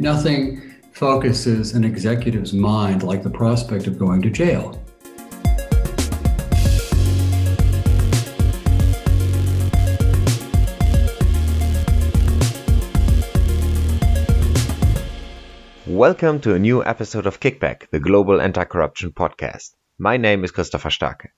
Nothing focuses an executive's mind like the prospect of going to jail. Welcome to a new episode of Kickback, the global anti corruption podcast. My name is Christopher Starke.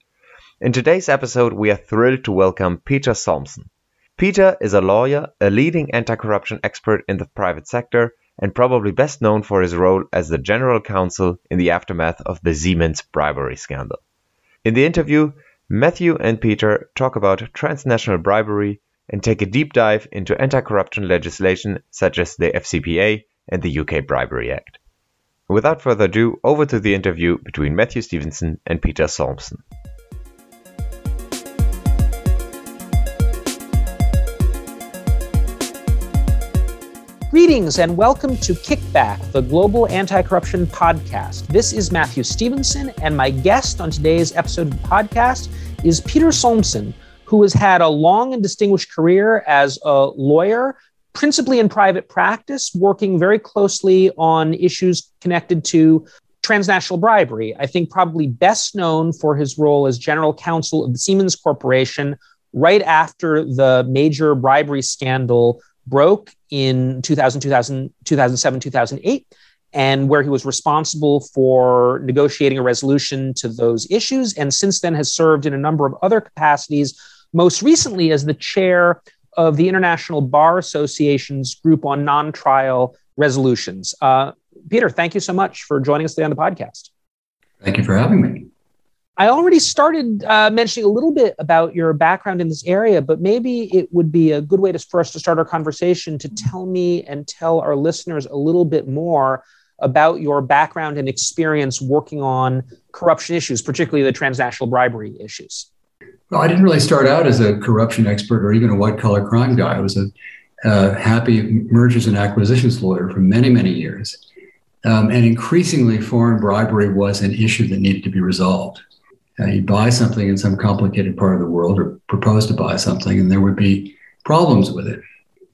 In today's episode, we are thrilled to welcome Peter Solmssen. Peter is a lawyer, a leading anti corruption expert in the private sector, and probably best known for his role as the general counsel in the aftermath of the Siemens bribery scandal. In the interview, Matthew and Peter talk about transnational bribery and take a deep dive into anti corruption legislation such as the FCPA and the UK Bribery Act. Without further ado, over to the interview between Matthew Stephenson and Peter Solmssen. Greetings and welcome to Kickback, the global anti corruption podcast. This is Matthew Stephenson, and my guest on today's episode of the podcast is Peter Solmssen, who has had a long and distinguished career as a lawyer, principally in private practice, working very closely on issues connected to transnational bribery. I think probably best known for his role as general counsel of the Siemens Corporation right after the major bribery scandal broke in 2000, 2000 2007, 2008, and where he was responsible for negotiating a resolution to those issues. And since then has served in a number of other capacities, most recently as the chair of the International Bar Association's group on non trial resolutions. Uh, Peter, thank you so much for joining us today on the podcast. Thank you for having me. I already started uh, mentioning a little bit about your background in this area, but maybe it would be a good way to, for us to start our conversation to tell me and tell our listeners a little bit more about your background and experience working on corruption issues, particularly the transnational bribery issues. Well, I didn't really start out as a corruption expert or even a white collar crime guy. I was a uh, happy mergers and acquisitions lawyer for many, many years. Um, and increasingly, foreign bribery was an issue that needed to be resolved. Uh, you'd buy something in some complicated part of the world or propose to buy something, and there would be problems with it.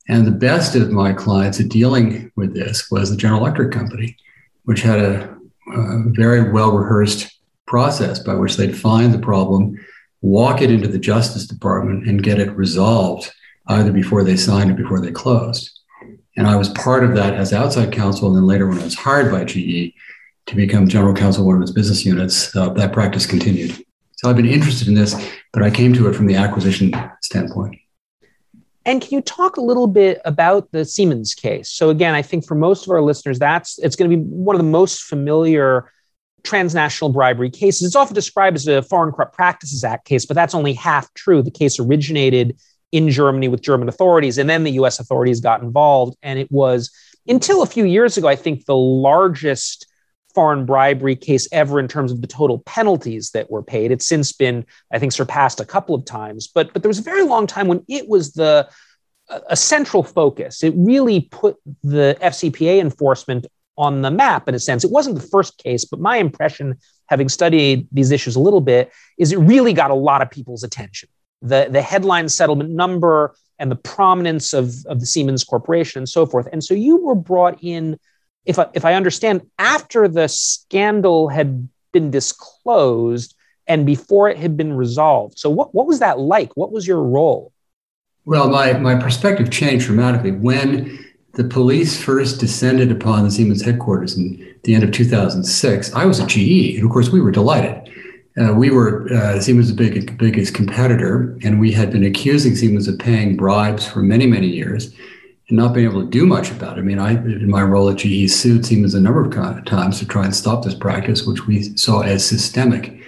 And the best of my clients at dealing with this was the General Electric Company, which had a, a very well rehearsed process by which they'd find the problem, walk it into the Justice Department, and get it resolved either before they signed or before they closed. And I was part of that as outside counsel. And then later, when I was hired by GE, to become general counsel of one of its business units, uh, that practice continued. So I've been interested in this, but I came to it from the acquisition standpoint. And can you talk a little bit about the Siemens case? So again, I think for most of our listeners, that's it's going to be one of the most familiar transnational bribery cases. It's often described as a Foreign Corrupt Practices Act case, but that's only half true. The case originated in Germany with German authorities, and then the US authorities got involved. And it was until a few years ago, I think, the largest foreign bribery case ever in terms of the total penalties that were paid. It's since been, I think, surpassed a couple of times. But but there was a very long time when it was the a central focus. It really put the FCPA enforcement on the map in a sense. It wasn't the first case, but my impression, having studied these issues a little bit, is it really got a lot of people's attention. The, the headline settlement number and the prominence of, of the Siemens Corporation and so forth. And so you were brought in if I, if I understand, after the scandal had been disclosed and before it had been resolved. So, what, what was that like? What was your role? Well, my, my perspective changed dramatically. When the police first descended upon the Siemens headquarters in the end of 2006, I was at GE. And of course, we were delighted. Uh, we were uh, Siemens' big, biggest competitor, and we had been accusing Siemens of paying bribes for many, many years and not being able to do much about it. I mean, I, in my role at GE, sued Siemens a number of times to try and stop this practice, which we saw as systemic.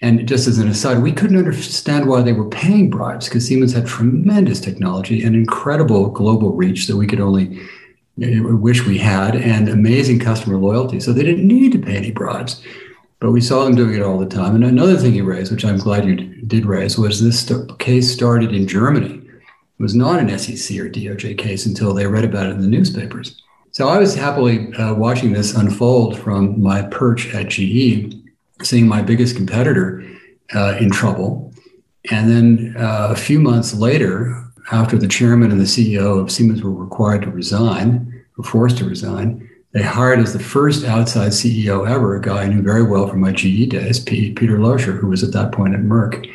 And just as an aside, we couldn't understand why they were paying bribes because Siemens had tremendous technology and incredible global reach that we could only wish we had and amazing customer loyalty. So they didn't need to pay any bribes. But we saw them doing it all the time. And another thing you raised, which I'm glad you did raise, was this case started in Germany was not an SEC or DOJ case until they read about it in the newspapers. So I was happily uh, watching this unfold from my perch at GE, seeing my biggest competitor uh, in trouble. And then uh, a few months later, after the chairman and the CEO of Siemens were required to resign, were forced to resign. They hired as the first outside CEO ever a guy I knew very well from my GE days, Peter Loscher, who was at that point at Merck.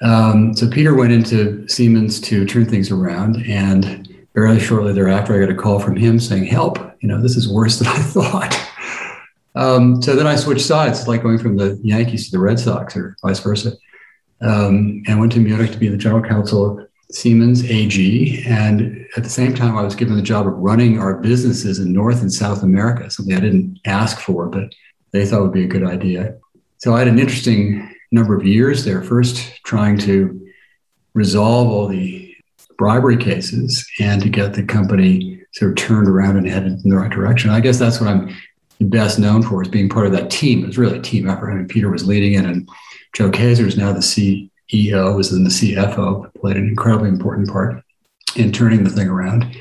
Um, so Peter went into Siemens to turn things around, and very shortly thereafter, I got a call from him saying, "Help! You know, this is worse than I thought." Um, so then I switched sides, like going from the Yankees to the Red Sox, or vice versa, um, and went to Munich to be the general counsel of Siemens AG. And at the same time, I was given the job of running our businesses in North and South America, something I didn't ask for, but they thought would be a good idea. So I had an interesting number of years there, first trying to resolve all the bribery cases and to get the company sort of turned around and headed in the right direction. I guess that's what I'm best known for is being part of that team. It was really a team effort. I mean, Peter was leading it, and Joe Kaeser is now the CEO, was then the CFO, played an incredibly important part in turning the thing around.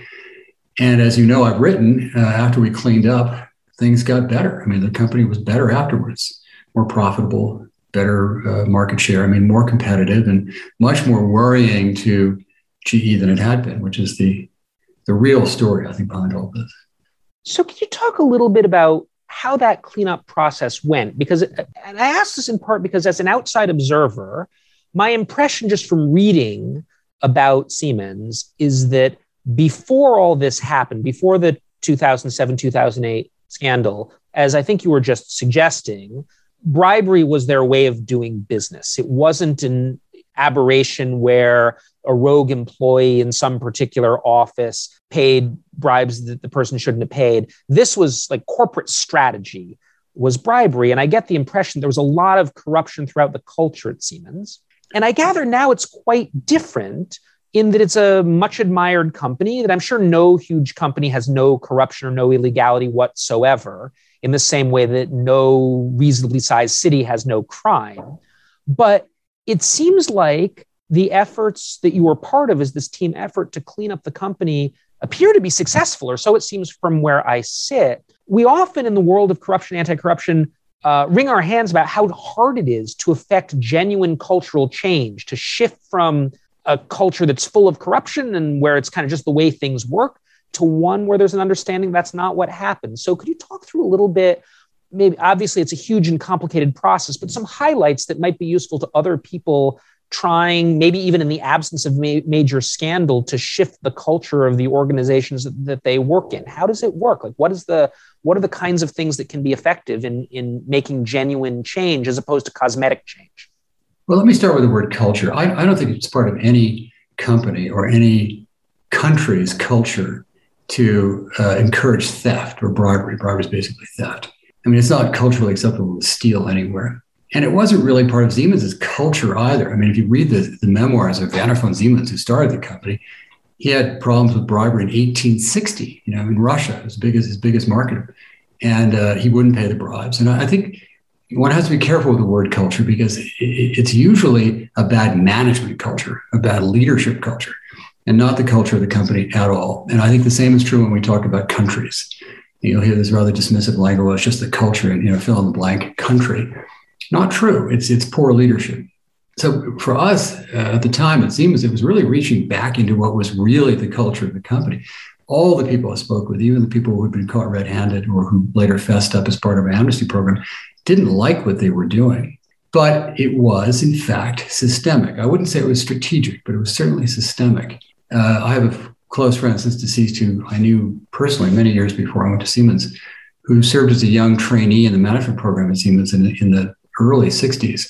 And as you know, I've written uh, after we cleaned up, things got better. I mean, the company was better afterwards, more profitable, better uh, market share. I mean, more competitive and much more worrying to GE than it had been, which is the the real story I think behind all this. So, can you talk a little bit about how that cleanup process went? Because, and I ask this in part because as an outside observer, my impression just from reading about Siemens is that before all this happened, before the 2007 2008 scandal, as I think you were just suggesting, bribery was their way of doing business. It wasn't an aberration where a rogue employee in some particular office paid bribes that the person shouldn't have paid. This was like corporate strategy was bribery. And I get the impression there was a lot of corruption throughout the culture at Siemens. And I gather now it's quite different in that it's a much admired company that I'm sure no huge company has no corruption or no illegality whatsoever, in the same way that no reasonably sized city has no crime. But it seems like the efforts that you were part of as this team effort to clean up the company appear to be successful, or so it seems from where I sit. We often, in the world of corruption, anti corruption, uh, wring our hands about how hard it is to affect genuine cultural change, to shift from a culture that's full of corruption and where it's kind of just the way things work to one where there's an understanding that's not what happens. So, could you talk through a little bit? Maybe obviously it's a huge and complicated process, but some highlights that might be useful to other people trying, maybe even in the absence of ma- major scandal, to shift the culture of the organizations that, that, they work in? How does it work? Like, what is the what are the kinds of things that can be effective in in making genuine change as opposed to cosmetic change? Well, let me start with the word culture. I, I don't think it's part of any company or any country's culture to uh, encourage theft or bribery. Bribery is basically theft. I mean, it's not culturally acceptable to steal anywhere. And it wasn't really part of Siemens' culture either. I mean, if you read the, the memoirs of Werner von Siemens, who started the company, he had problems with bribery in 1860, you know, in Russia, as big as his biggest market. And uh, he wouldn't pay the bribes. And I think one has to be careful with the word culture because it's usually a bad management culture, a bad leadership culture, and not the culture of the company at all. And I think the same is true when we talk about countries. You'll hear this rather dismissive language, well, it's just the culture and, you know, fill in the blank country. Not true. It's it's poor leadership. So for us uh, at the time, it seems it was really reaching back into what was really the culture of the company. All the people I spoke with, even the people who had been caught red-handed or who later fessed up as part of our amnesty program, didn't like what they were doing. But it was, in fact, systemic. I wouldn't say it was strategic, but it was certainly systemic. Uh, I have a close friend since deceased who I knew personally many years before I went to Siemens, who served as a young trainee in the management program at Siemens in, in the early 60s.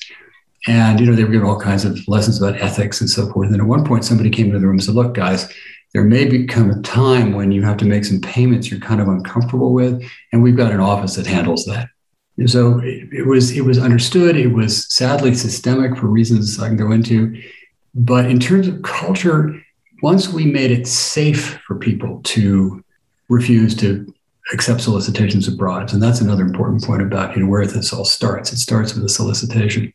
And, you know, they were given all kinds of lessons about ethics and so forth. And at one point, somebody came into the room and said, look, guys, there may become a time when you have to make some payments you're kind of uncomfortable with. And we've got an office that handles that. And so it, it was it was understood. It was sadly systemic for reasons I can go into. But in terms of culture, once we made it safe for people to refuse to accept solicitations of bribes. And that's another important point about you know where this all starts. It starts with a solicitation.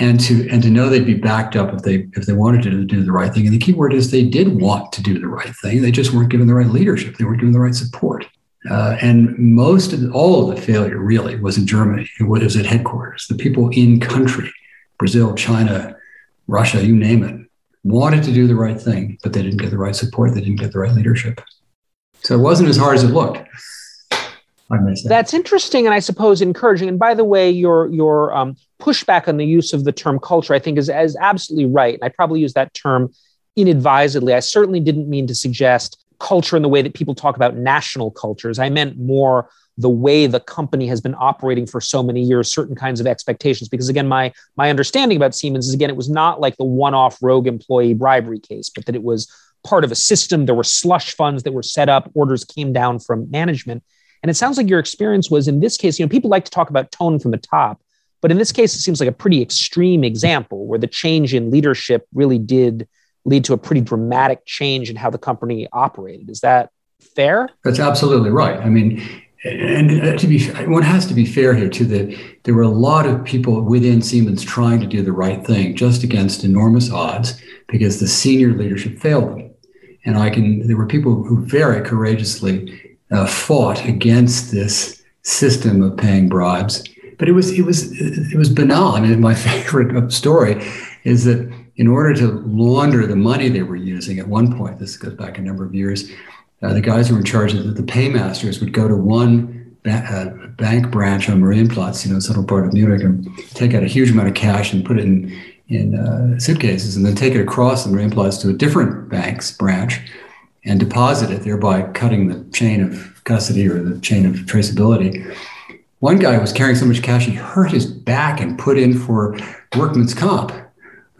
And to and to know they'd be backed up if they if they wanted to do the right thing. And the key word is they did want to do the right thing. They just weren't given the right leadership. They weren't given the right support. Uh, and most of the, all of the failure really was in Germany. It was at headquarters. The people in country, Brazil, China, Russia, you name it, wanted to do the right thing, but they didn't get the right support. They didn't get the right leadership. So it wasn't as hard as it looked. That's interesting, and I suppose encouraging. And by the way, your your um, pushback on the use of the term culture, I think, is, is absolutely right. And I probably use that term inadvisedly. I certainly didn't mean to suggest culture in the way that people talk about national cultures. I meant more the way the company has been operating for so many years, certain kinds of expectations. Because again, my my understanding about Siemens is again, it was not like the one-off rogue employee bribery case, but that it was part of a system. There were slush funds that were set up, orders came down from management. And it sounds like your experience was in this case, you know, people like to talk about tone from the top, but in this case, it seems like a pretty extreme example where the change in leadership really did lead to a pretty dramatic change in how the company operated. Is that fair? That's absolutely right. I mean, and to be one has to be fair here too that there were a lot of people within Siemens trying to do the right thing just against enormous odds because the senior leadership failed them. And I can there were people who very courageously uh, fought against this system of paying bribes. But it was it was it was banal. I mean, my favorite story is that in order to launder the money they were using at one point, this goes back a number of years, uh, the guys who were in charge of the, the paymasters would go to one ba- uh, bank branch on Marienplatz, you know, central part of Munich, and take out a huge amount of cash and put it in in uh, suitcases, and then take it across the Marienplatz to a different bank's branch and deposit it, thereby cutting the chain of custody or the chain of traceability. One guy was carrying so much cash he hurt his back and put in for workman's comp.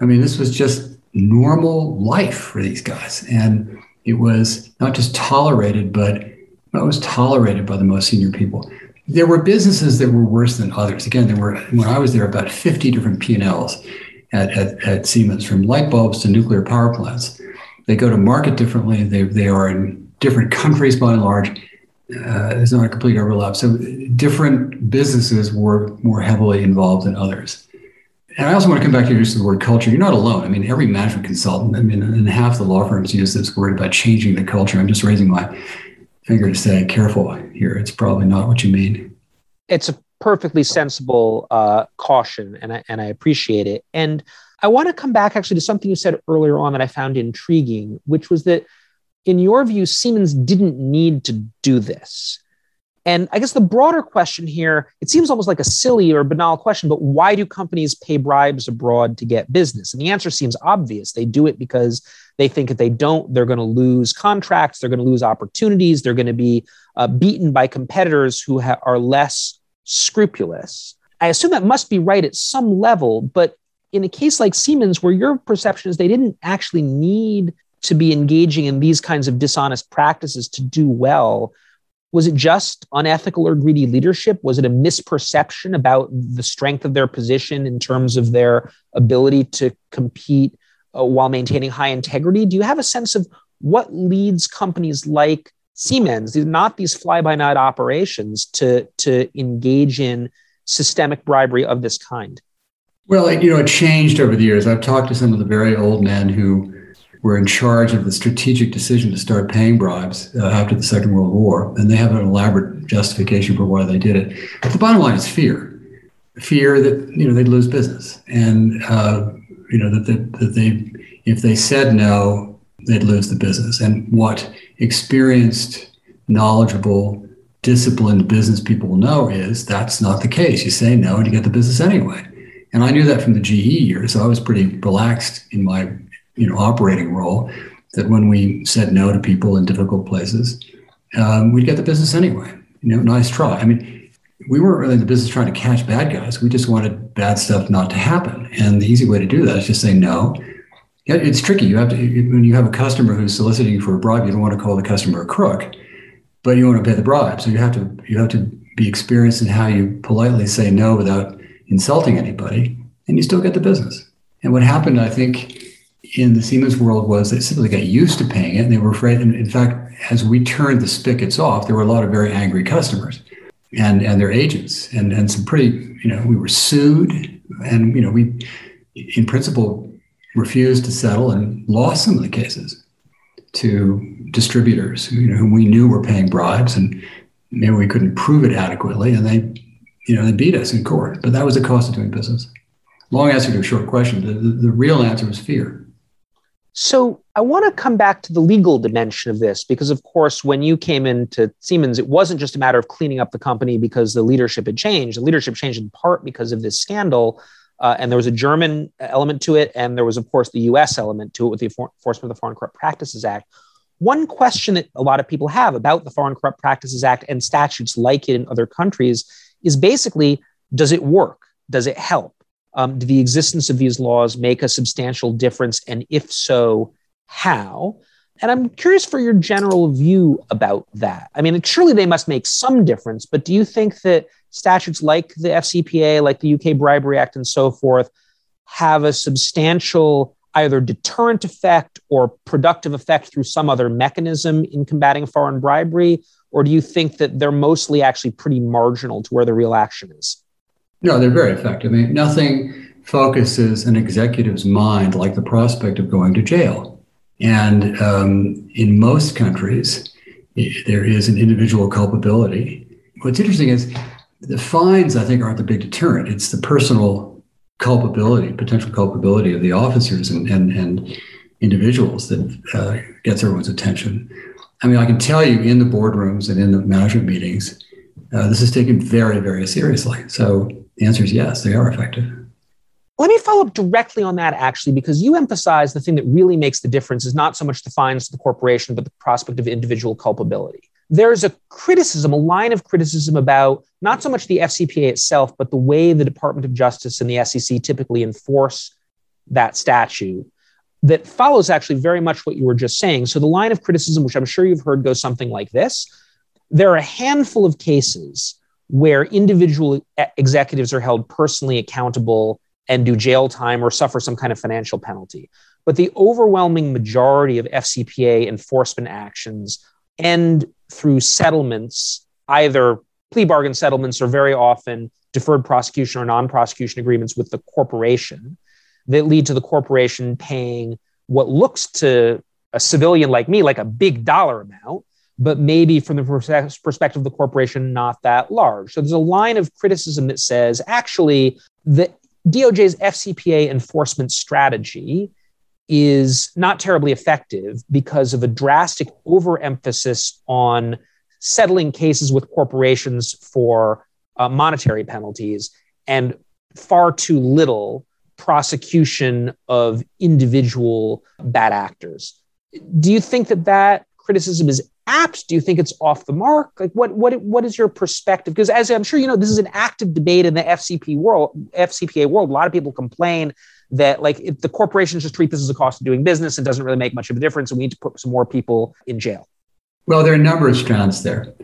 I mean, this was just normal life for these guys. And it was not just tolerated, but it was tolerated by the most senior people. There were businesses that were worse than others. Again, there were when I was there about 50 different P&Ls at, at, at Siemens, from light bulbs to nuclear power plants. They go to market differently. They, they are in different countries by and large. Uh, there's not a complete overlap. So different businesses were more heavily involved than others and I also want to come back to of the word culture. You're not alone. I mean, every management consultant, I mean, and half the law firms use this word about changing the culture. I'm just raising my finger to say, careful here. It's probably not what you mean. It's a perfectly sensible uh, caution, and I, and I appreciate it. And I want to come back actually to something you said earlier on that I found intriguing, which was that in your view, Siemens didn't need to do this. And I guess the broader question here, it seems almost like a silly or banal question, but why do companies pay bribes abroad to get business? And the answer seems obvious. They do it because they think if they don't, they're going to lose contracts, they're going to lose opportunities, they're going to be uh, beaten by competitors who ha- are less scrupulous. I assume that must be right at some level, but in a case like Siemens, where your perception is they didn't actually need to be engaging in these kinds of dishonest practices to do well, was it just unethical or greedy leadership? Was it a misperception about the strength of their position in terms of their ability to compete uh, while maintaining high integrity? Do you have a sense of what leads companies like Siemens, not these fly by night operations, to, to engage in systemic bribery of this kind? Well, you know, it changed over the years. I've talked to some of the very old men who were in charge of the strategic decision to start paying bribes uh, after the Second World War, and they have an elaborate justification for why they did it. But the bottom line is fear, fear that you know they'd lose business, and uh, you know that, that that they if they said no, they'd lose the business. And what experienced, knowledgeable, disciplined business people know is that's not the case. You say no, and you get the business anyway. And I knew that from the GE years, so I was pretty relaxed in my you know operating role that when we said no to people in difficult places, um, we'd get the business anyway. You know, nice try. I mean, we weren't really in the business trying to catch bad guys. We just wanted bad stuff not to happen. And the easy way to do that is just say no. Yeah, it's tricky. You have to when you have a customer who's soliciting you for a bribe, you don't want to call the customer a crook, but you want to pay the bribe. So you have to you have to be experienced in how you politely say no without insulting anybody, and you still get the business. And what happened, I think, in the Siemens world was they simply got used to paying it and they were afraid. And in fact, as we turned the spigots off, there were a lot of very angry customers and, and their agents and, and some pretty, you know, we were sued and, you know, we in principle refused to settle and lost some of the cases to distributors you know, whom we knew were paying bribes and maybe we couldn't prove it adequately and they, you know, they beat us in court. But that was the cost of doing business. Long answer to a short question. The, the, the real answer was fear. So I want to come back to the legal dimension of this because, of course, when you came into Siemens, it wasn't just a matter of cleaning up the company because the leadership had changed. The leadership changed in part because of this scandal. Uh, and there was a German element to it. And there was, of course, the US element to it with the Enforcement of the Foreign Corrupt Practices Act. One question that a lot of people have about the Foreign Corrupt Practices Act and statutes like it in other countries is basically does it work? Does it help? Um, do the existence of these laws make a substantial difference? And if so, how? And I'm curious for your general view about that. I mean, surely they must make some difference, but do you think that statutes like the FCPA, like the UK Bribery Act, and so forth, have a substantial either deterrent effect or productive effect through some other mechanism in combating foreign bribery? Or do you think that they're mostly actually pretty marginal to where the real action is? No, they're very effective. I mean, nothing focuses an executive's mind like the prospect of going to jail. And um, in most countries, there is an individual culpability. What's interesting is the fines, I think, aren't the big deterrent. It's the personal culpability, potential culpability of the officers and, and, and individuals that uh, gets everyone's attention. I mean, I can tell you in the boardrooms and in the management meetings, uh, this is taken very, very seriously. So the answer is yes, they are effective. Let me follow up directly on that, actually, because you emphasize the thing that really makes the difference is not so much the fines to the corporation, but the prospect of individual culpability. There's a criticism, a line of criticism about not so much the FCPA itself, but the way the Department of Justice and the SEC typically enforce that statute that follows actually very much what you were just saying. So the line of criticism, which I'm sure you've heard, goes something like this there are a handful of cases where individual executives are held personally accountable and do jail time or suffer some kind of financial penalty. But the overwhelming majority of FCPA enforcement actions end through settlements, either plea bargain settlements or very often deferred prosecution or non prosecution agreements with the corporation that lead to the corporation paying what looks to a civilian like me like a big dollar amount but maybe from the perspective of the corporation, not that large. So there's a line of criticism that says actually the DOJ's FCPA enforcement strategy is not terribly effective because of a drastic overemphasis on settling cases with corporations for uh, monetary penalties and far too little prosecution of individual bad actors. Do you think that that criticism is apt? Do you think it's off the mark? Like what what what is your perspective? Because as I'm sure you know, this is an active debate in the FCP world, FCPA world. A lot of people complain that like if the corporations just treat this as a cost of doing business and doesn't really make much of a difference, and we need to put some more people in jail. Well, there are a number of strands there.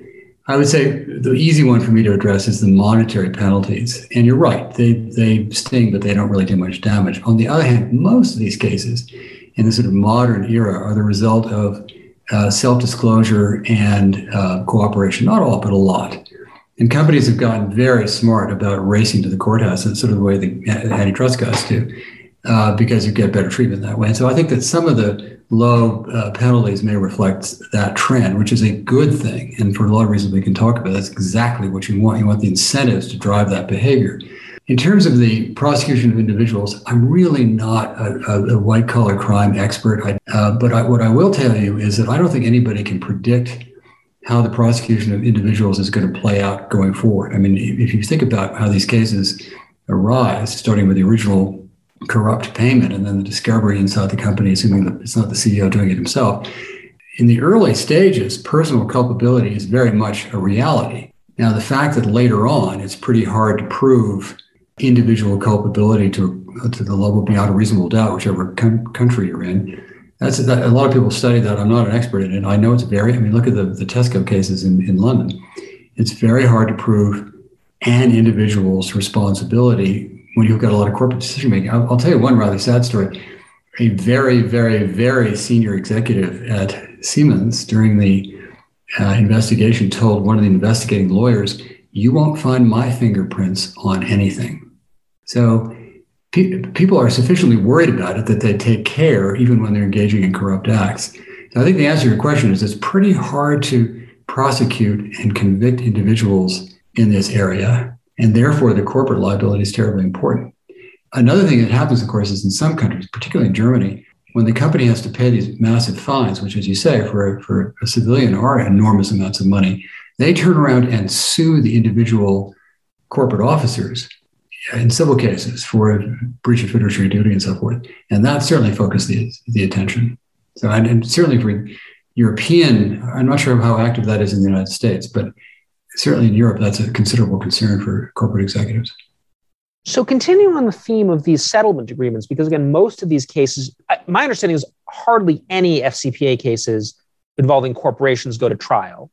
I would say the easy one for me to address is the monetary penalties. And you're right, they they sting, but they don't really do much damage. On the other hand, most of these cases in the sort of modern era are the result of uh, self-disclosure and uh, cooperation. Not all, but a lot. And companies have gotten very smart about racing to the courthouse. It's sort of the way the antitrust guys do, uh, because you get better treatment that way. And so I think that some of the low uh, penalties may reflect that trend, which is a good thing. And for a lot of reasons we can talk about, that's exactly what you want. You want the incentives to drive that behavior. In terms of the prosecution of individuals, I'm really not a, a, a white collar crime expert. I, uh, but I, what I will tell you is that I don't think anybody can predict how the prosecution of individuals is going to play out going forward. I mean, if you think about how these cases arise, starting with the original corrupt payment and then the discovery inside the company, assuming that it's not the CEO doing it himself. In the early stages, personal culpability is very much a reality. Now, the fact that later on it's pretty hard to prove individual culpability to to the level beyond a reasonable doubt, whichever com- country you're in. That's that, a lot of people study that. I'm not an expert in it. I know it's very. I mean, look at the the Tesco cases in in London. It's very hard to prove an individual's responsibility when you've got a lot of corporate decision making. I'll, I'll tell you one rather sad story. A very, very, very senior executive at Siemens during the uh, investigation told one of the investigating lawyers, "You won't find my fingerprints on anything." So pe- people are sufficiently worried about it that they take care even when they're engaging in corrupt acts. So I think the answer to your question is it's pretty hard to prosecute and convict individuals in this area, and therefore the corporate liability is terribly important. Another thing that happens, of course, is in some countries, particularly in Germany, when the company has to pay these massive fines, which, as you say, for, for a civilian are enormous amounts of money, they turn around and sue the individual corporate officers in civil cases for breach of fiduciary duty and so forth. And that certainly focused the, the attention. So, and, and certainly for European, I'm not sure how active that is in the United States, but certainly in Europe, that's a considerable concern for corporate executives. So, continuing on the theme of these settlement agreements, because again, most of these cases, my understanding is hardly any FCPA cases involving corporations go to trial,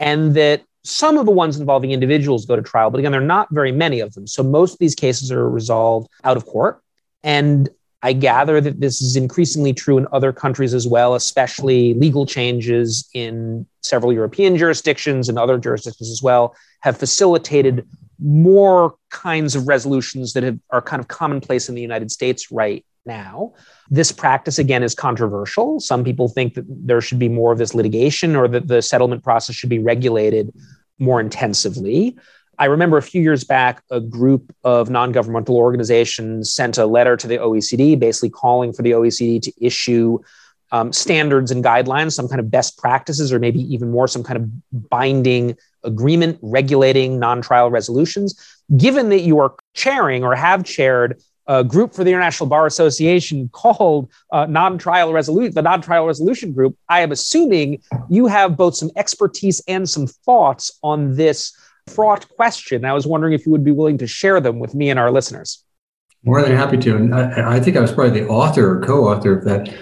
and that some of the ones involving individuals go to trial, but again, there are not very many of them. So, most of these cases are resolved out of court. And I gather that this is increasingly true in other countries as well, especially legal changes in several European jurisdictions and other jurisdictions as well have facilitated more kinds of resolutions that have, are kind of commonplace in the United States right now. This practice, again, is controversial. Some people think that there should be more of this litigation or that the settlement process should be regulated more intensively. I remember a few years back, a group of non governmental organizations sent a letter to the OECD basically calling for the OECD to issue um, standards and guidelines, some kind of best practices, or maybe even more, some kind of binding agreement regulating non trial resolutions. Given that you are chairing or have chaired a group for the International Bar Association called uh, non-trial resolution, the non-trial resolution group. I am assuming you have both some expertise and some thoughts on this fraught question. I was wondering if you would be willing to share them with me and our listeners. More than happy to. And I, I think I was probably the author or co-author of that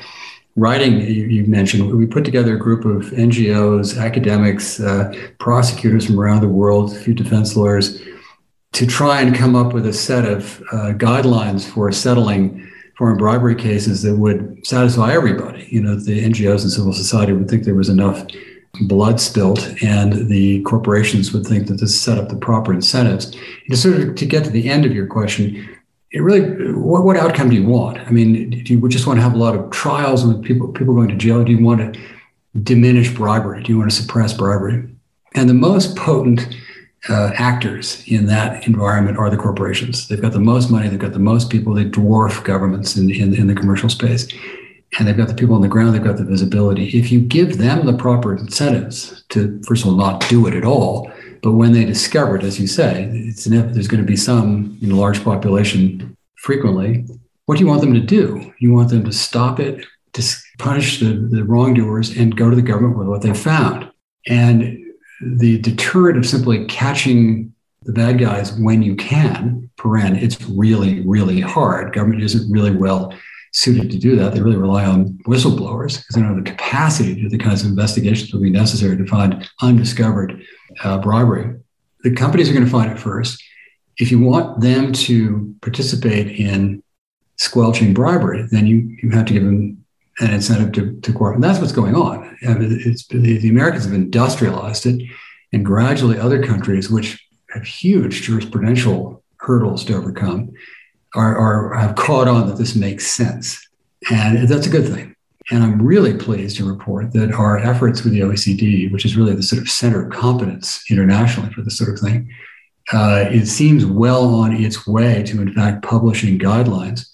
writing you, you, mentioned. We put together a group of NGOs, academics, uh, prosecutors from around the world, a few defense lawyers, to try and come up with a set of uh, guidelines for settling foreign bribery cases that would satisfy everybody. You know, the NGOs and civil society would think there was enough blood spilt, and the corporations would think that this set up the proper incentives. To sort of to get to the end of your question, it really what, what outcome do you want? I mean, do you just want to have a lot of trials with people people going to jail? Do you want to diminish bribery? Do you want to suppress bribery? And the most potent uh, actors in that environment are the corporations. They've got the most money, they've got the most people, they dwarf governments in, in, in the commercial space and they've got the people on the ground, they've got the visibility. If you give them the proper incentives to, first of all, not do it at all, but when they discover it, as you say, it's an, there's going to be some in a large population frequently. What do you want them to do? You want them to stop it, to punish the, the wrongdoers, and go to the government with what they found. And the deterrent of simply catching the bad guys when you can, paren, it's really, really hard. Government isn't really well suited to do that. They really rely on whistleblowers because they don't have the capacity to do the kinds of investigations that would be necessary to find undiscovered uh, bribery. The companies are going to find it first. If you want them to participate in squelching bribery, then you, you have to give them an incentive to, to cooperate. And that's what's going on. It's, the, the Americans have industrialized it, and gradually other countries, which have huge jurisprudential hurdles to overcome, are, are have caught on that this makes sense. And that's a good thing. And I'm really pleased to report that our efforts with the OECD, which is really the sort of center of competence internationally for this sort of thing, uh, it seems well on its way to, in fact, publishing guidelines,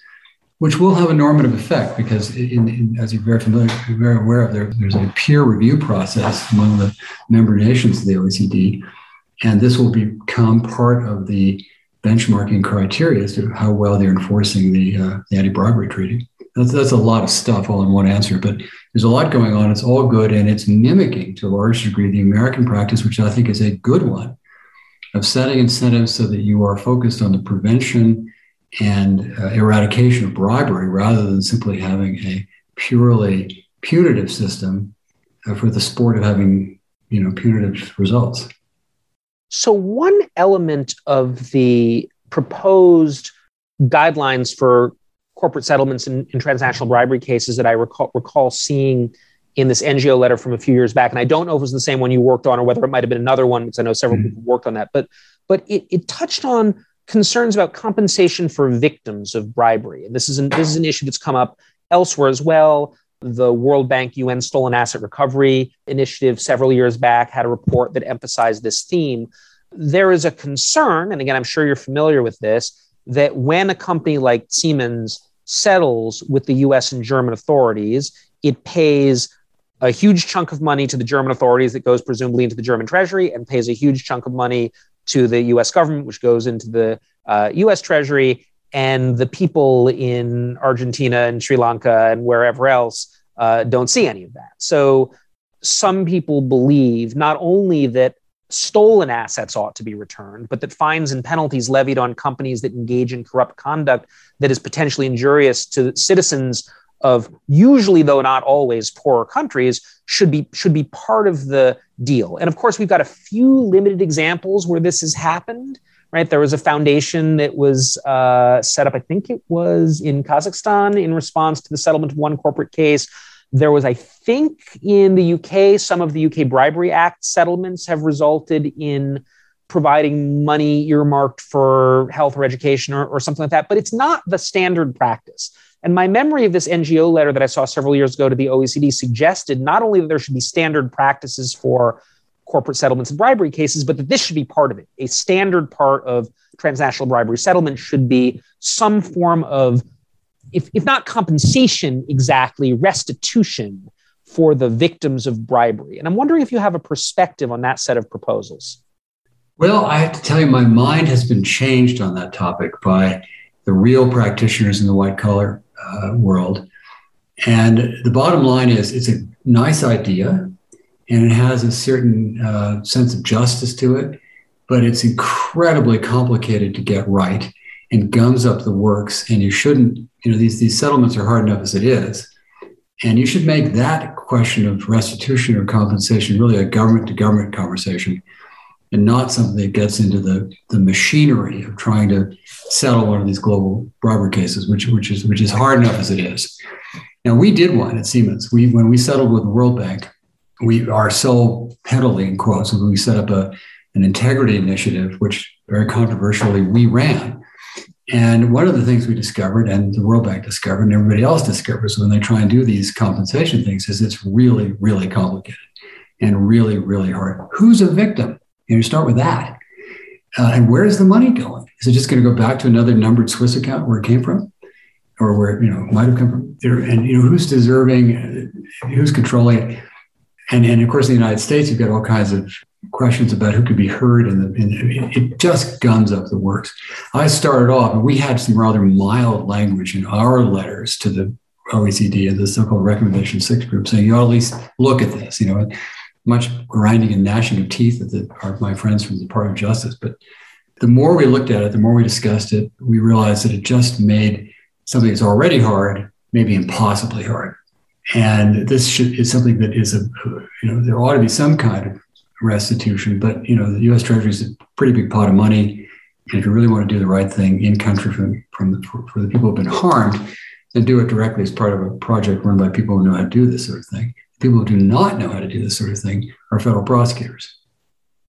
which will have a normative effect because, in, in, as you're very familiar, you're very aware of, there, there's a peer review process among the member nations of the OECD, and this will become part of the benchmarking criteria as to how well they're enforcing the, uh, the anti-bribery treaty. That's, that's a lot of stuff all in one answer, but there's a lot going on. It's all good, and it's mimicking to a large degree the American practice, which I think is a good one, of setting incentives so that you are focused on the prevention and uh, eradication of bribery rather than simply having a purely punitive system uh, for the sport of having you know punitive results. So, one element of the proposed guidelines for corporate settlements in, in transnational bribery cases that I recall, recall seeing in this NGO letter from a few years back, and I don't know if it was the same one you worked on or whether it might have been another one because I know several mm-hmm. people worked on that, but but it, it touched on concerns about compensation for victims of bribery, and this is an, this is an issue that's come up elsewhere as well. The World Bank UN Stolen Asset Recovery Initiative several years back had a report that emphasized this theme. There is a concern, and again, I'm sure you're familiar with this, that when a company like Siemens settles with the US and German authorities. It pays a huge chunk of money to the German authorities that goes presumably into the German treasury and pays a huge chunk of money to the US government, which goes into the uh, US treasury. And the people in Argentina and Sri Lanka and wherever else uh, don't see any of that. So some people believe not only that stolen assets ought to be returned, but that fines and penalties levied on companies that engage in corrupt conduct that is potentially injurious to citizens of usually though not always poorer countries should be should be part of the deal. And of course we've got a few limited examples where this has happened right? There was a foundation that was uh, set up i think it was in kazakhstan in response to the settlement of one corporate case. There was, I think, in the UK, some of the UK Bribery Act settlements have resulted in providing money earmarked for health or education or, or something like that. But it's not the standard practice. And my memory of this NGO letter that I saw several years ago to the OECD suggested not only that there should be standard practices for corporate settlements and bribery cases, but that this should be part of it. A standard part of transnational bribery settlement should be some form of if, if not compensation exactly, restitution for the victims of bribery. And I'm wondering if you have a perspective on that set of proposals. Well, I have to tell you, my mind has been changed on that topic by the real practitioners in the white collar uh, world. And the bottom line is it's a nice idea and it has a certain uh, sense of justice to it, but it's incredibly complicated to get right and gums up the works. And you shouldn't you know these these settlements are hard enough as it is and you should make that question of restitution or compensation really a government to government conversation and not something that gets into the, the machinery of trying to settle one of these global bribery cases, which, which, is, which is hard enough as it is. Now, we did one at Siemens. We, when we settled with the World Bank, we our sole penalty, in quotes, when we set up a, an integrity initiative, which very controversially we ran and one of the things we discovered, and the World Bank discovered, and everybody else discovers when they try and do these compensation things, is it's really, really complicated and really, really hard. Who's a victim? You know, start with that. Uh, and where is the money going? Is it just going to go back to another numbered Swiss account where it came from, or where you know it might have come from? And you know who's deserving, who's controlling it, and and of course in the United States you've got all kinds of questions about who could be heard, and, it just gums up the works. I started off, and we had some rather mild language in our letters to the OECD and the so-called Recommendation Six group, saying you ought at least look at this. You know, much grinding and gnashing of teeth at the, our, my friends from the Department of Justice, but the more we looked at it, the more we discussed it, we realized that it just made something that's already hard, maybe impossibly hard. And this should, is something that is a, you know, there ought to be some kind of restitution. But you know, the U.S. Treasury is a pretty big pot of money, and if you really want to do the right thing in country from, from the, for, for the people who've been harmed, then do it directly as part of a project run by people who know how to do this sort of thing. People who do not know how to do this sort of thing are federal prosecutors.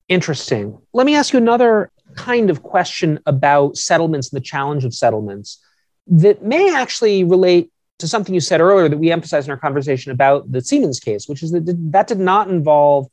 Interesting. Let me ask you another kind of question about settlements and the challenge of settlements that may actually relate to something you said earlier that we emphasized in our conversation about the Siemens case, which is that that did not involve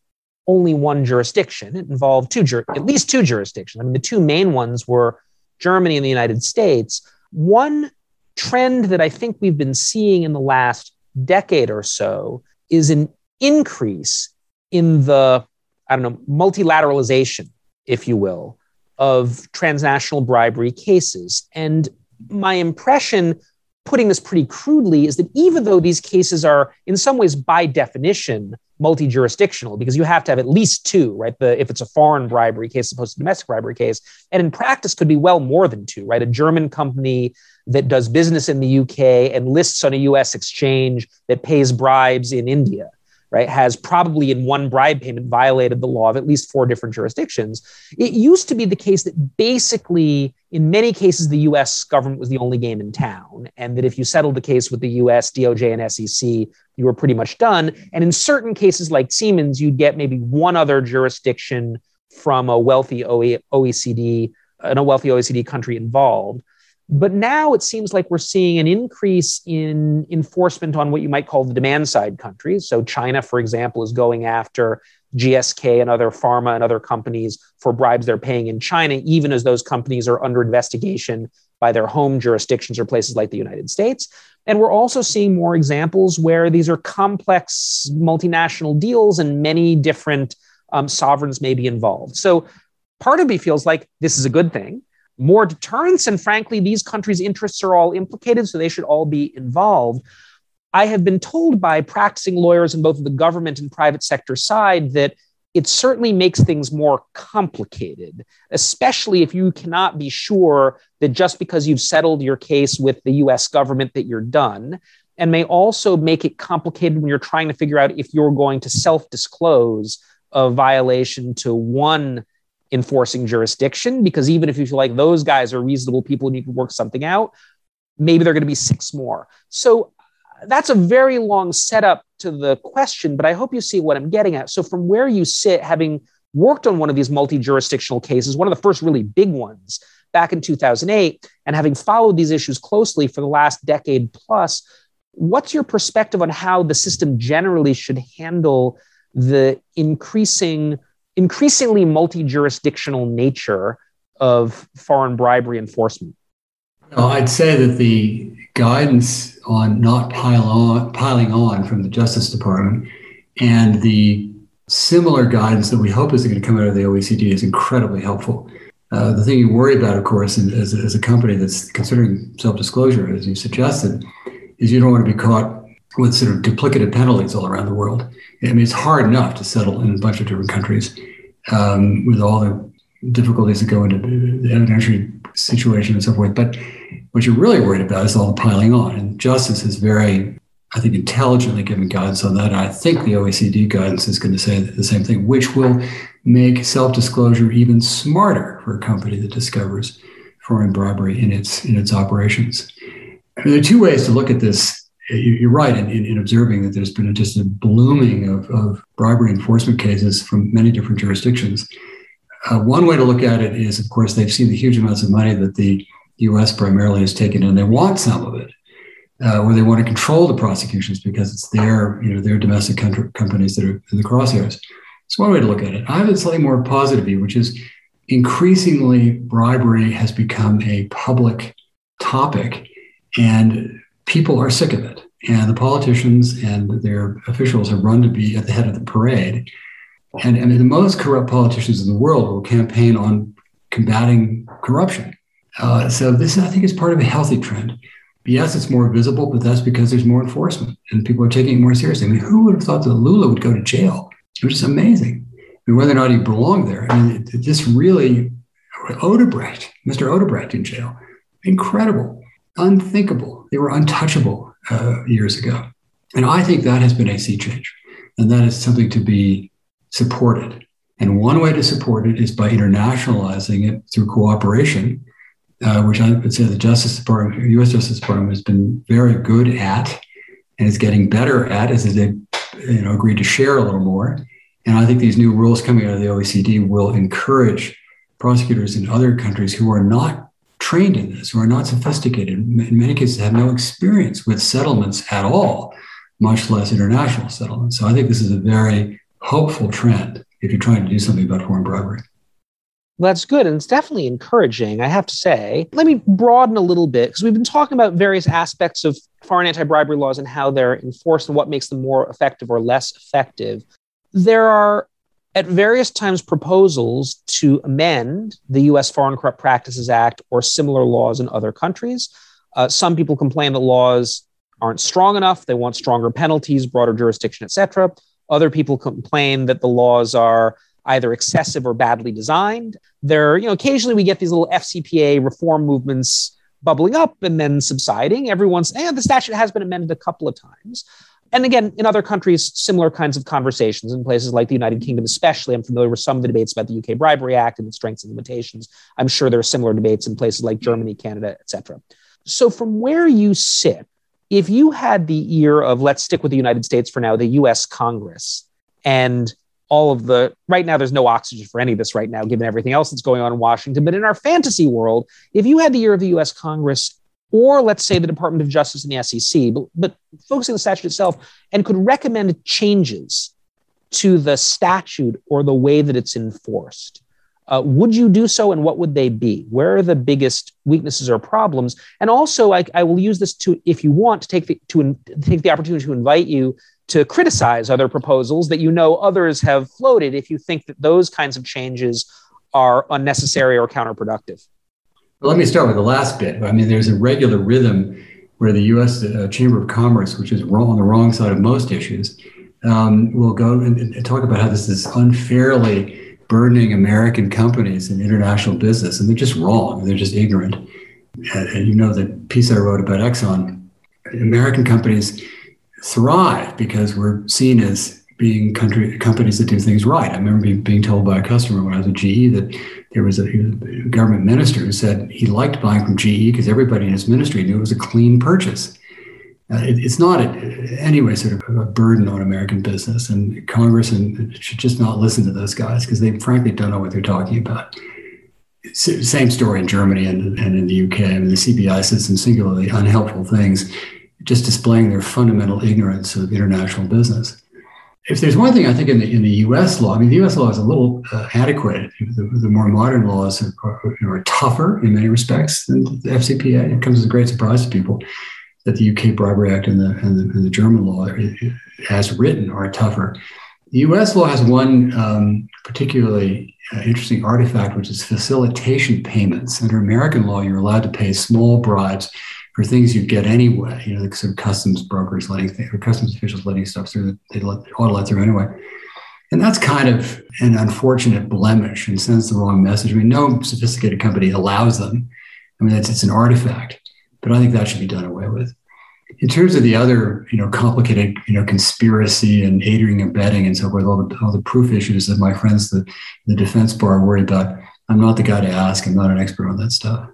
only one jurisdiction. It involved two, jur- at least two jurisdictions. I mean, the two main ones were Germany and the United States. One trend that I think we've been seeing in the last decade or so is an increase in the, I don't know, multilateralization, if you will, of transnational bribery cases. And my impression, putting this pretty crudely, is that even though these cases are, in some ways, by definition, multi-jurisdictional because you have to have at least two, right? The if it's a foreign bribery case opposed to domestic bribery case, and in practice could be well more than two, right? A German company that does business in the UK and lists on a US exchange that pays bribes in India right, has probably in one bribe payment violated the law of at least four different jurisdictions. It used to be the case that basically, in many cases, the US government was the only game in town, and that if you settled the case with the US, DOJ, and SEC, you were pretty much done. And in certain cases, like Siemens, you'd get maybe one other jurisdiction from a wealthy OECD, in a wealthy OECD country involved. But now it seems like we're seeing an increase in enforcement on what you might call the demand side countries. So, China, for example, is going after GSK and other pharma and other companies for bribes they're paying in China, even as those companies are under investigation by their home jurisdictions or places like the United States. And we're also seeing more examples where these are complex multinational deals and many different um, sovereigns may be involved. So part of me feels like this is a good thing. More deterrence, and frankly, these countries' interests are all implicated, so they should all be involved. I have been told by practicing lawyers in both the government and private sector side that it certainly makes things more complicated, especially if you cannot be sure that just because you've settled your case with the US government that you're done, and may also make it complicated when you're trying to figure out if you're going to self disclose a violation to one enforcing jurisdiction, because even if you feel like those guys are reasonable people and you can work something out, maybe they're going to be six more. So uh, that's a very long setup to the question, but I hope you see what I'm getting at. So, from where you sit, having worked on one of these multi jurisdictional cases, one of the first really big ones back in 2008, and having followed these issues closely for the last decade plus, what's your perspective on how the system generally should handle the increasing, increasingly multi jurisdictional nature of foreign bribery enforcement? I'd say that the guidance on not pile on, piling on from the Justice Department and the similar guidance that we hope is going to come out of the OECD is incredibly helpful. Uh, the thing you worry about, of course, as, as a company that's considering self disclosure, as you suggested, is you don't want to be caught with sort of duplicative penalties all around the world. I mean, it's hard enough to settle in a bunch of different countries um, with all the difficulties that go into the evidentiary situation and so forth. But what you're really worried about is all the piling on. And justice is very, I think, intelligently given guidance on that. And I think the OECD guidance is going to say the same thing, which will make self-disclosure even smarter for a company that discovers foreign bribery in its in its operations. I mean, there are two ways to look at this. You're right in, in, in observing that there's been a, just a blooming of, of bribery enforcement cases from many different jurisdictions. Uh, one way to look at it is, of course, they've seen the huge amounts of money that the U.S. primarily has taken, and they want some of it, uh, or they want to control the prosecutions because it's their, you know, their domestic country, companies that are in the crosshairs. It's one way to look at it. I have a slightly more positive view, which is increasingly bribery has become a public topic, and people are sick of it. And the politicians and their officials have run to be at the head of the parade and, and the most corrupt politicians in the world will campaign on combating corruption. Uh, so this, I think, is part of a healthy trend. Yes, it's more visible, but that's because there's more enforcement and people are taking it more seriously. I mean, who would have thought that Lula would go to jail? It was just amazing. I mean, whether or not he belonged there, I mean, it, it just really, Odebrecht, Mr. Odebrecht in jail, incredible, unthinkable. They were untouchable uh, years ago. And I think that has been a sea change. And that is something to be supported. And one way to support it is by internationalizing it through cooperation, uh, which I would say the Justice Department, U.S. Justice Department, has been very good at, and is getting better at as they, you know, agreed to share a little more. And I think these new rules coming out of the OECD will encourage prosecutors in other countries who are not trained in this, who are not sophisticated, in many cases have no experience with settlements at all, much less international settlements. So I think this is a very hopeful trend if you're trying to do something about foreign bribery. That's good. And it's definitely encouraging, I have to say. Let me broaden a little bit because we've been talking about various aspects of foreign anti bribery laws and how they're enforced and what makes them more effective or less effective. There are at various times proposals to amend the US Foreign Corrupt Practices Act or similar laws in other countries. Uh, some people complain that laws aren't strong enough, they want stronger penalties, broader jurisdiction, et cetera. Other people complain that the laws are either excessive or badly designed. There, you know, occasionally we get these little FCPA reform movements bubbling up and then subsiding. Everyone's, eh, the statute has been amended a couple of times. And again, in other countries, similar kinds of conversations in places like the United Kingdom, especially. I'm familiar with some of the debates about the UK Bribery Act and its strengths and limitations. I'm sure there are similar debates in places like Germany, Canada, etc. So, from where you sit, if you had the ear of, let's stick with the United States for now, the US Congress, and all of the right now there's no oxygen for any of this right now given everything else that's going on in washington but in our fantasy world if you had the year of the us congress or let's say the department of justice and the sec but, but focusing on the statute itself and could recommend changes to the statute or the way that it's enforced uh, would you do so and what would they be where are the biggest weaknesses or problems and also I, I will use this to if you want to take the to take the opportunity to invite you to criticize other proposals that you know others have floated if you think that those kinds of changes are unnecessary or counterproductive. Well, let me start with the last bit. I mean, there's a regular rhythm where the U.S. Uh, Chamber of Commerce, which is wrong, on the wrong side of most issues, um, will go and, and talk about how this is unfairly burdening American companies and international business, and they're just wrong. They're just ignorant. And, and you know the piece I wrote about Exxon. American companies thrive because we're seen as being country companies that do things right. I remember being, told by a customer when I was at GE that there was a, a government minister who said he liked buying from GE because everybody in his ministry knew it was a clean purchase. Uh, it, it's not a, anyway sort of a burden on American business, and Congress and should just not listen to those guys because they frankly don't know what they're talking about. S- same story in Germany and, and in the UK. I mean, the CBI says some singularly unhelpful things just displaying their fundamental ignorance of international business. If there's one thing I think in the in the U.S. law, I mean, the U.S. law is a little uh, adequate. The, the, more modern laws are, are, are, tougher in many respects than the FCPA. It comes as a great surprise to people that the UK Bribery Act and the and the, and the German law, as written, are tougher. The U.S. law has one um, particularly uh, interesting artifact, which is facilitation payments. Under American law, you're allowed to pay small bribes for things you get anyway. You know, like sort of customs brokers letting or customs officials letting stuff through that they let, ought to let through anyway. And that's kind of an unfortunate blemish and sends the wrong message. I mean, no sophisticated company allows them. I mean, it's, it's an artifact, but I think that should be done away with. In terms of the other, you know, complicated, you know, conspiracy and aiding and abetting and so forth, all the, all the proof issues that my friends, the, the defense bar, worry about, I'm not the guy to ask. I'm not an expert on that stuff.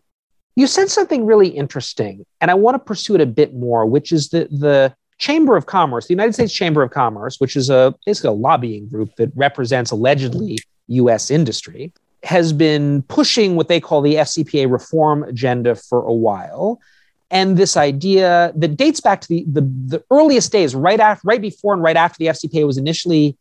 You said something really interesting, and I want to pursue it a bit more, which is that the Chamber of Commerce, the United States Chamber of Commerce, which is a basically a lobbying group that represents allegedly U.S. industry, has been pushing what they call the FCPA reform agenda for a while. And this idea that dates back to the, the, the earliest days, right after, right before and right after the FCPA was initially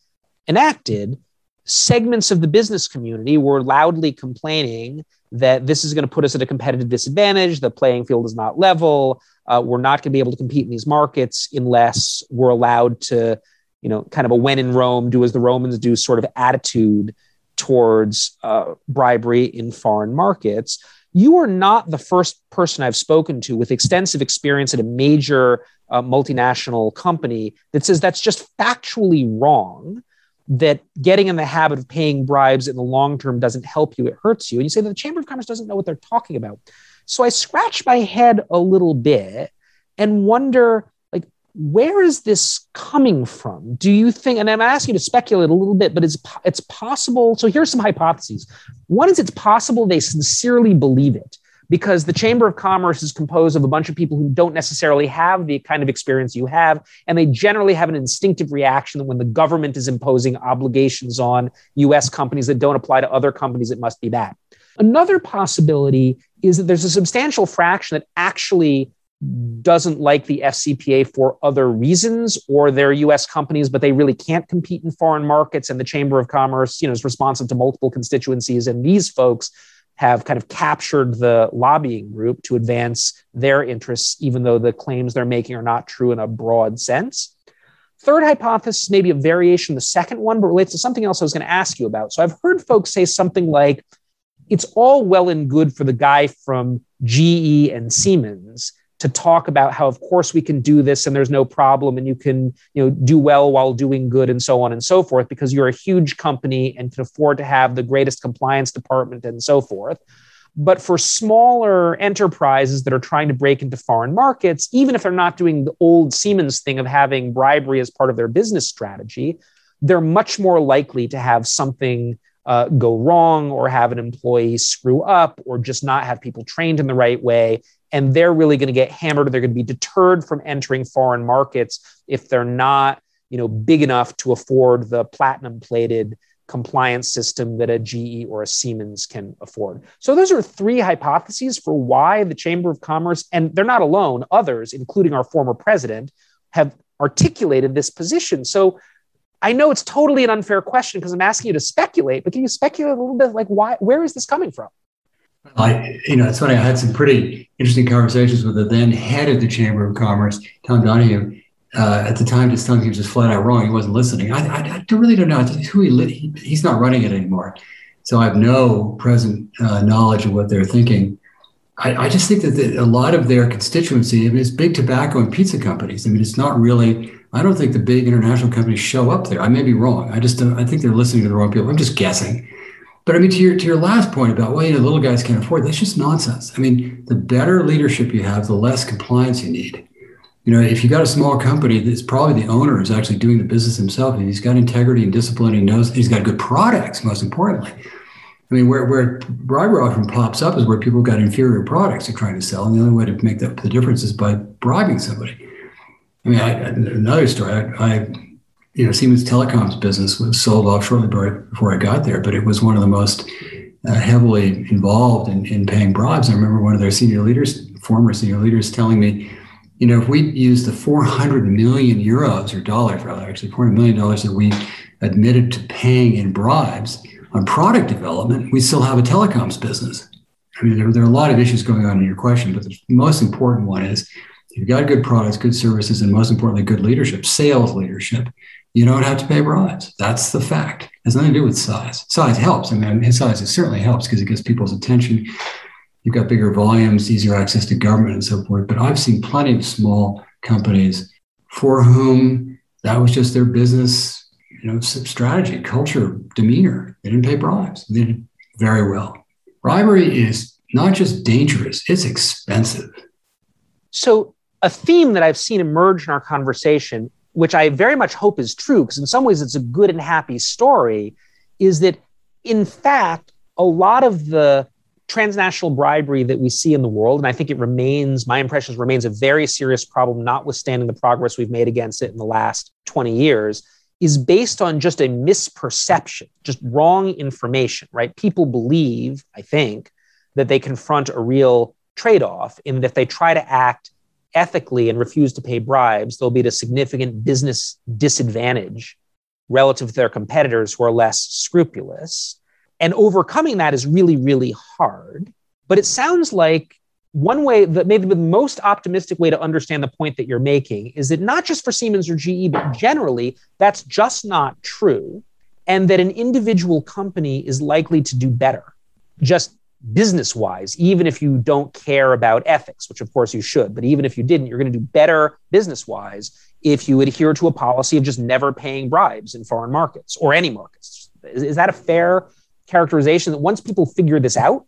enacted, segments of the business community were loudly complaining that this is going to put us at a competitive disadvantage. The playing field is not level. Uh, we're not going to be able to compete in these markets unless we're allowed to, you know, kind of a when in Rome, do as the Romans do sort of attitude towards uh, bribery in foreign markets. You are not the first person I've spoken to with extensive experience at a major uh, multinational company that says that's just factually wrong that getting in the habit of paying bribes in the long term doesn't help you, it hurts you. And you say that the Chamber of Commerce doesn't know what they're talking about. So I scratch my head a little bit and wonder like where is this coming from? Do you think and I'm asking you to speculate a little bit, but it's it's possible. So here's some hypotheses. One is it's possible they sincerely believe it because the Chamber of Commerce is composed of a bunch of people who don't necessarily have the kind of experience you have. And they generally have an instinctive reaction that when the government is imposing obligations on US companies that don't apply to other companies, it must be bad. Another possibility is that there's a substantial fraction that actually doesn't like the FCPA for other reasons, or they're US companies, but they really can't compete in foreign markets. And the Chamber of Commerce, you know, is responsive to multiple constituencies. And these folks have kind of captured the lobbying group to advance their interests, even though the claims they're making are not true in a broad sense. Third hypothesis maybe a variation the second one, but relates to something else I was going to ask you about. So I've heard folks say something like, it's all well and good for the guy from GE and Siemens to talk about how of course we can do this and there's no problem and you can you know do well while doing good and so on and so forth because you're a huge company and can afford to have the greatest compliance department and so forth. But for smaller enterprises that are trying to break into foreign markets even if they're not doing the old siemens thing of having bribery as part of their business strategy they're much more likely to have something uh, go wrong or have an employee screw up or just not have people trained in the right way and they're really going to get hammered or they're going to be deterred from entering foreign markets if they're not you know, big enough to afford the platinum plated compliance system that a GE or a Siemens can afford. So those are three hypotheses for why the Chamber of Commerce, and they're not alone, others, including our former president, have articulated this position. So I know it's totally an unfair question because I'm asking you to speculate, but can you speculate a little bit like why where is this coming from? I, you know, it's funny. I had some pretty interesting conversations with the then head of the Chamber of Commerce, Tom Donohue, uh, at the time just telling he was just flat out wrong. He wasn't listening. I, I, I really don't know who he, he, he's not running it anymore. So I have no present uh, knowledge of what they're thinking. I, I just think that the, a lot of their constituency I mean, is big tobacco and pizza companies. I mean, it's not really. I don't think the big international companies show up there. I may be wrong. I just I think they're listening to the wrong people. I'm just guessing. But I mean, to your to your last point about well, you know, little guys can't afford. That's just nonsense. I mean, the better leadership you have, the less compliance you need you know, if you got a small company, it's probably the owner is actually doing the business himself, and he's got integrity and discipline. He knows he's got good products. Most importantly, I mean, where where bribery often pops up is where people got inferior products they're trying to sell, and the only way to make the difference is by bribing somebody. I mean, I, another story. I, I, you know, Siemens Telecom's business was sold off shortly before I got there, but it was one of the most uh, heavily involved in, in paying bribes. I remember one of their senior leaders, former senior leaders, telling me you know, if we use the 400 million euros or dollars, rather, actually 400 million dollars that we admitted to paying in bribes on product development, we still have a telecoms business. I mean, there, there, are a lot of issues going on in your question, but the most important one is you've got good products, good services, and most importantly, good leadership, sales leadership. You don't have to pay bribes. That's the fact. It has nothing to do with size. Size helps. I mean, his size it certainly helps because it gets people's attention you've got bigger volumes, easier access to government and so forth. But I've seen plenty of small companies for whom that was just their business, you know, strategy, culture, demeanor. They didn't pay bribes. They did very well. Bribery is not just dangerous, it's expensive. So a theme that I've seen emerge in our conversation, which I very much hope is true, because in some ways it's a good and happy story, is that in fact, a lot of the transnational bribery that we see in the world, and I think it remains, my impression remains a very serious problem, notwithstanding the progress we've made against it in the last 20 years, is based on just a misperception, just wrong information, right? People believe, I think, that they confront a real trade off in that if they try to act ethically and refuse to pay bribes, they'll be at a significant business disadvantage relative to their competitors who are less scrupulous. And overcoming that is really, really hard. But it sounds like one way that maybe the most optimistic way to understand the point that you're making is that not just for Siemens or GE, but generally, that's just not true. And that an individual company is likely to do better, just business wise, even if you don't care about ethics, which of course you should. But even if you didn't, you're going to do better business wise if you adhere to a policy of just never paying bribes in foreign markets or any markets. Is, is that a fair characterization that once people figure this out,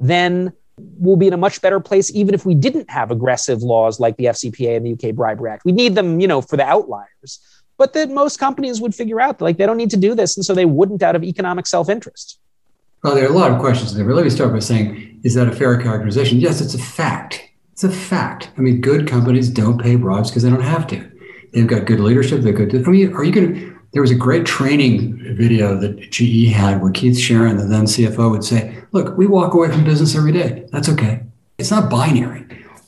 then we'll be in a much better place, even if we didn't have aggressive laws like the FCPA and the UK Bribery Act. We need them, you know, for the outliers. But that most companies would figure out like they don't need to do this, and so they wouldn't out of economic self-interest. Well, there are a lot of questions there. But let me start by saying, is that a fair characterization? Yes, it's a fact. It's a fact. I mean, good companies don't pay bribes because they don't have to. They've got good leadership. They're good. I mean, are you going to there was a great training video that GE had where Keith Sherin, the then CFO, would say, Look, we walk away from business every day. That's okay. It's not binary.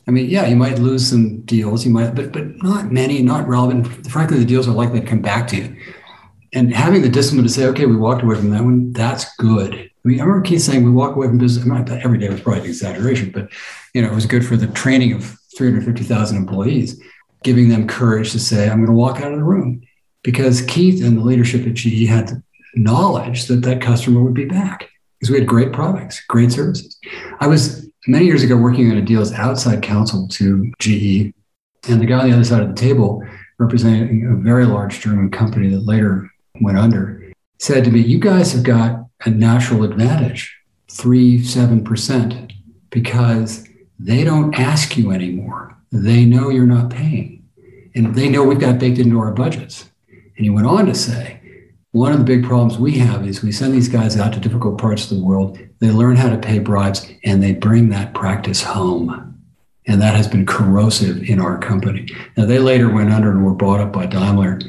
I mean, yeah, you might lose some deals, you might, but but not many, not relevant. Frankly, the deals are likely to come back to you. And having the discipline to say, okay, we walked away from that one, that's good. I mean, I remember Keith saying we walk away from business. I mean, every day was probably an exaggeration, but you know, it was good for the training of 350,000 employees, giving them courage to say, I'm going to walk out of the room because Keith and the leadership at GE had knowledge that that customer would be back because we had great products, great services. I was many years ago working on a deal as outside counsel to GE, and the guy on the other side of the table, representing a very large German company that later went under, said to me, You guys have got a natural advantage, three, seven percent, because they don't ask you anymore. They know you're not paying. And they know we've got baked into our budgets. And he went on to say, one of the big problems we have is we send these guys out to difficult parts of the world. They learn how to pay bribes and they bring that practice home. And that has been corrosive in our company. Now, they later went under and were bought up by Daimler.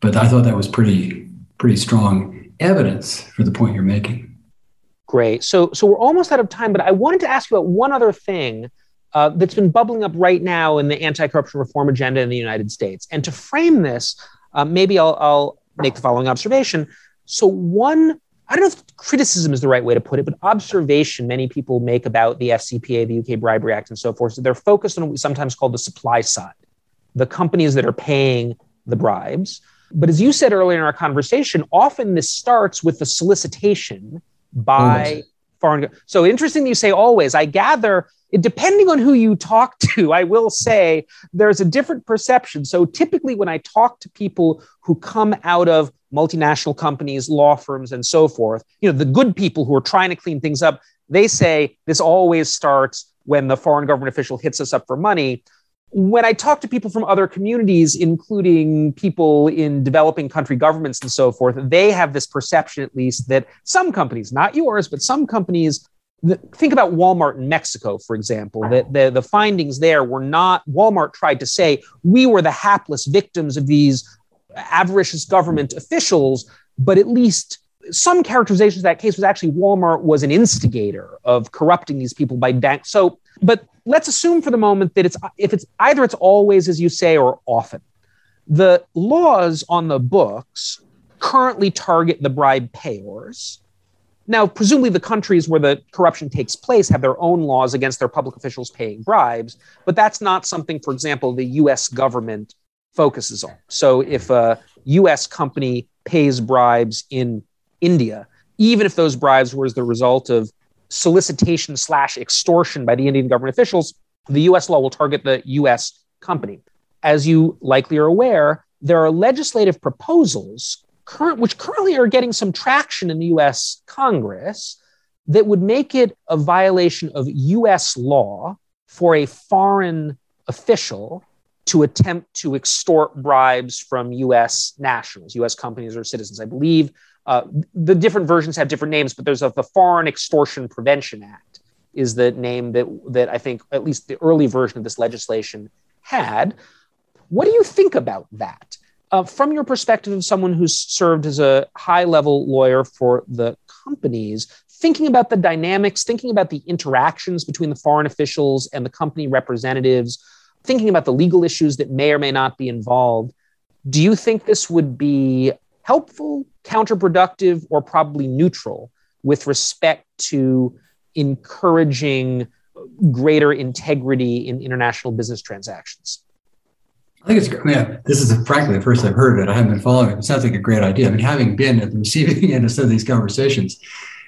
but I thought that was pretty pretty strong evidence for the point you're making. Great. So so we're almost out of time, but I wanted to ask you about one other thing uh, that's been bubbling up right now in the anti-corruption reform agenda in the United States. And to frame this, uh, maybe I'll, I'll make the following observation. So one I don't know if criticism is the right way to put it, but observation many people make about the FCPA, the UK Bribery Act, and so forth. So they're focused on what we sometimes call the supply side, the companies that are paying the bribes. But as you said earlier in our conversation, often this starts with the solicitation by always. foreign. So interesting you say always. I gather, depending on who you talk to, I will say there's a different perception. So typically, when I talk to people who come out of multinational companies, law firms, and so forth, you know, the good people who are trying to clean things up, they say this always starts when the foreign government official hits us up for money. When I talk to people from other communities, including people in developing country governments and so forth, they have this perception, at least, that some companies, not yours, but some companies, think about Walmart in Mexico, for example, that the, the findings there were not, Walmart tried to say, we were the hapless victims of these avaricious government officials, but at least some characterizations of that case was actually Walmart was an instigator of corrupting these people by dank. So, but let's assume for the moment that it's if it's either it's always as you say or often. The laws on the books currently target the bribe payors. Now, presumably, the countries where the corruption takes place have their own laws against their public officials paying bribes, but that's not something, for example, the US government focuses on. So if a US company pays bribes in India, even if those bribes were as the result of solicitation slash extortion by the Indian government officials, the US law will target the US company. As you likely are aware, there are legislative proposals current, which currently are getting some traction in the US Congress that would make it a violation of US law for a foreign official to attempt to extort bribes from US nationals, US companies or citizens. I believe uh, the different versions have different names, but there's a, the Foreign Extortion Prevention Act is the name that, that I think at least the early version of this legislation had. What do you think about that? Uh, from your perspective of someone who's served as a high level lawyer for the companies, thinking about the dynamics, thinking about the interactions between the foreign officials and the company representatives, thinking about the legal issues that may or may not be involved, do you think this would be helpful, counterproductive, or probably neutral with respect to encouraging greater integrity in international business transactions? I think it's great. Yeah, this is frankly the first I've heard of it. I haven't been following it. It sounds like a great idea. I mean, having been at the receiving end of some of these conversations,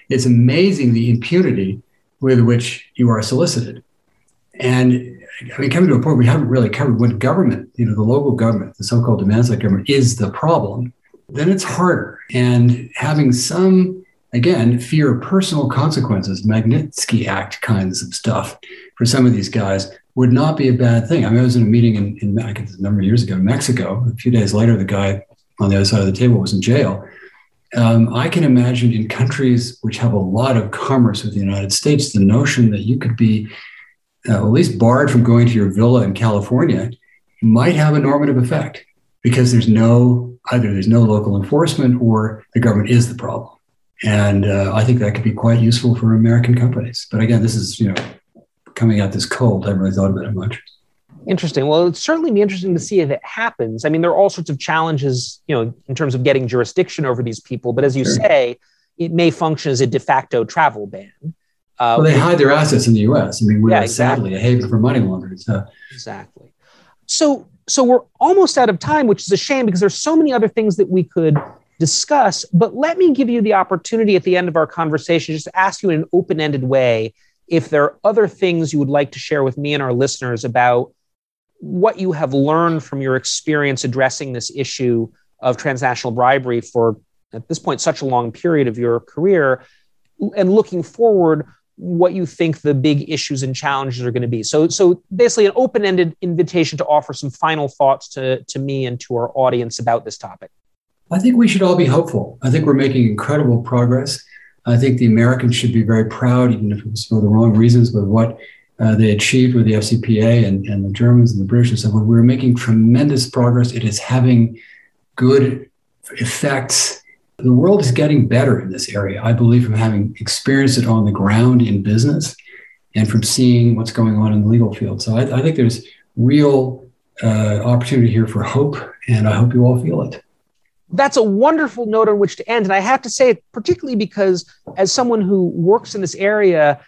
it's amazing the impunity with which you are solicited. And I mean, coming to a point we haven't really covered when government, you know, the local government, the so-called demand-side government is the problem, then it's harder. And having some, again, fear of personal consequences, Magnitsky Act kinds of stuff for some of these guys would not be a bad thing. I mean, I was in a meeting in, in I guess a number of years ago in Mexico. A few days later, the guy on the other side of the table was in jail. Um, I can imagine in countries which have a lot of commerce with the United States, the notion that you could be uh, at least barred from going to your villa in California might have a normative effect because there's no either there's no local enforcement or the government is the problem. And uh, I think that could be quite useful for American companies. But again, this is you know coming out this cold. I haven't really thought about it much. Interesting. Well, it'd certainly be interesting to see if it happens. I mean, there are all sorts of challenges, you know, in terms of getting jurisdiction over these people. But as you sure. say, it may function as a de facto travel ban. Uh, well, they hide their assets in the U.S. I mean, we're yeah, exactly. sadly a haven for money launderers. So. Exactly. So, so we're almost out of time, which is a shame because there's so many other things that we could discuss. But let me give you the opportunity at the end of our conversation just to ask you in an open-ended way if there are other things you would like to share with me and our listeners about what you have learned from your experience addressing this issue of transnational bribery for at this point such a long period of your career and looking forward what you think the big issues and challenges are going to be. So, so basically, an open-ended invitation to offer some final thoughts to, to me and to our audience about this topic. I think we should all be hopeful. I think we're making incredible progress. I think the Americans should be very proud, even if it was for the wrong reasons, with what uh, they achieved with the FCPA and, and the Germans and the British and so on. We're making tremendous progress. It is having good effects. The world is getting better in this area, I believe, from having experienced it on the ground in business and from seeing what's going on in the legal field. So I, I think there's real uh, opportunity here for hope, and I hope you all feel it. That's a wonderful note on which to end. And I have to say it particularly because, as someone who works in this area,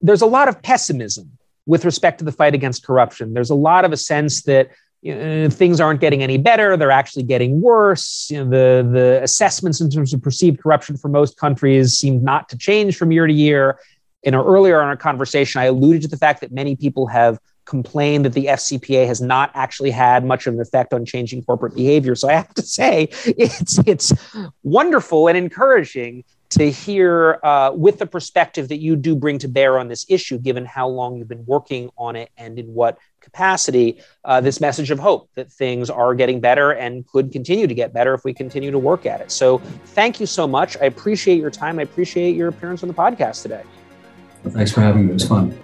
there's a lot of pessimism with respect to the fight against corruption. There's a lot of a sense that you know, things aren't getting any better; they're actually getting worse. You know, the the assessments in terms of perceived corruption for most countries seem not to change from year to year. In our earlier in our conversation, I alluded to the fact that many people have complained that the FCPA has not actually had much of an effect on changing corporate behavior. So I have to say, it's it's wonderful and encouraging to hear uh, with the perspective that you do bring to bear on this issue, given how long you've been working on it and in what capacity, uh, this message of hope that things are getting better and could continue to get better if we continue to work at it. So thank you so much. I appreciate your time. I appreciate your appearance on the podcast today. Well, thanks for having me. It was fun.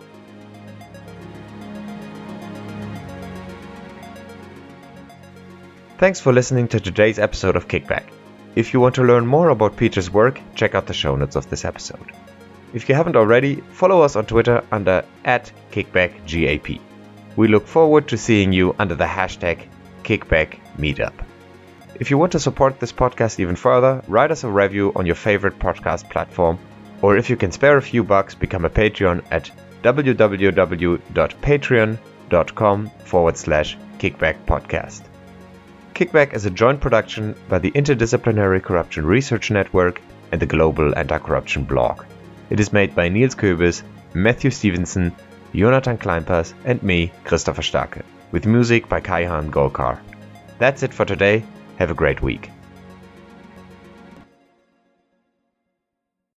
Thanks for listening to today's episode of Kickback. If you want to learn more about Peter's work, check out the show notes of this episode. If you haven't already, follow us on Twitter under at KickbackGAP. We look forward to seeing you under the hashtag KickbackMeetup. If you want to support this podcast even further, write us a review on your favorite podcast platform, or if you can spare a few bucks, become a Patreon at www.patreon.com forward slash kickbackpodcast. Kickback is a joint production by the Interdisciplinary Corruption Research Network and the Global Anti-Corruption Blog. It is made by Nils Köbis, Matthew Stephenson, Jonathan Kleinpass, and me, Christopher Starke, with music by Kaihan Golkar. That's it for today. Have a great week.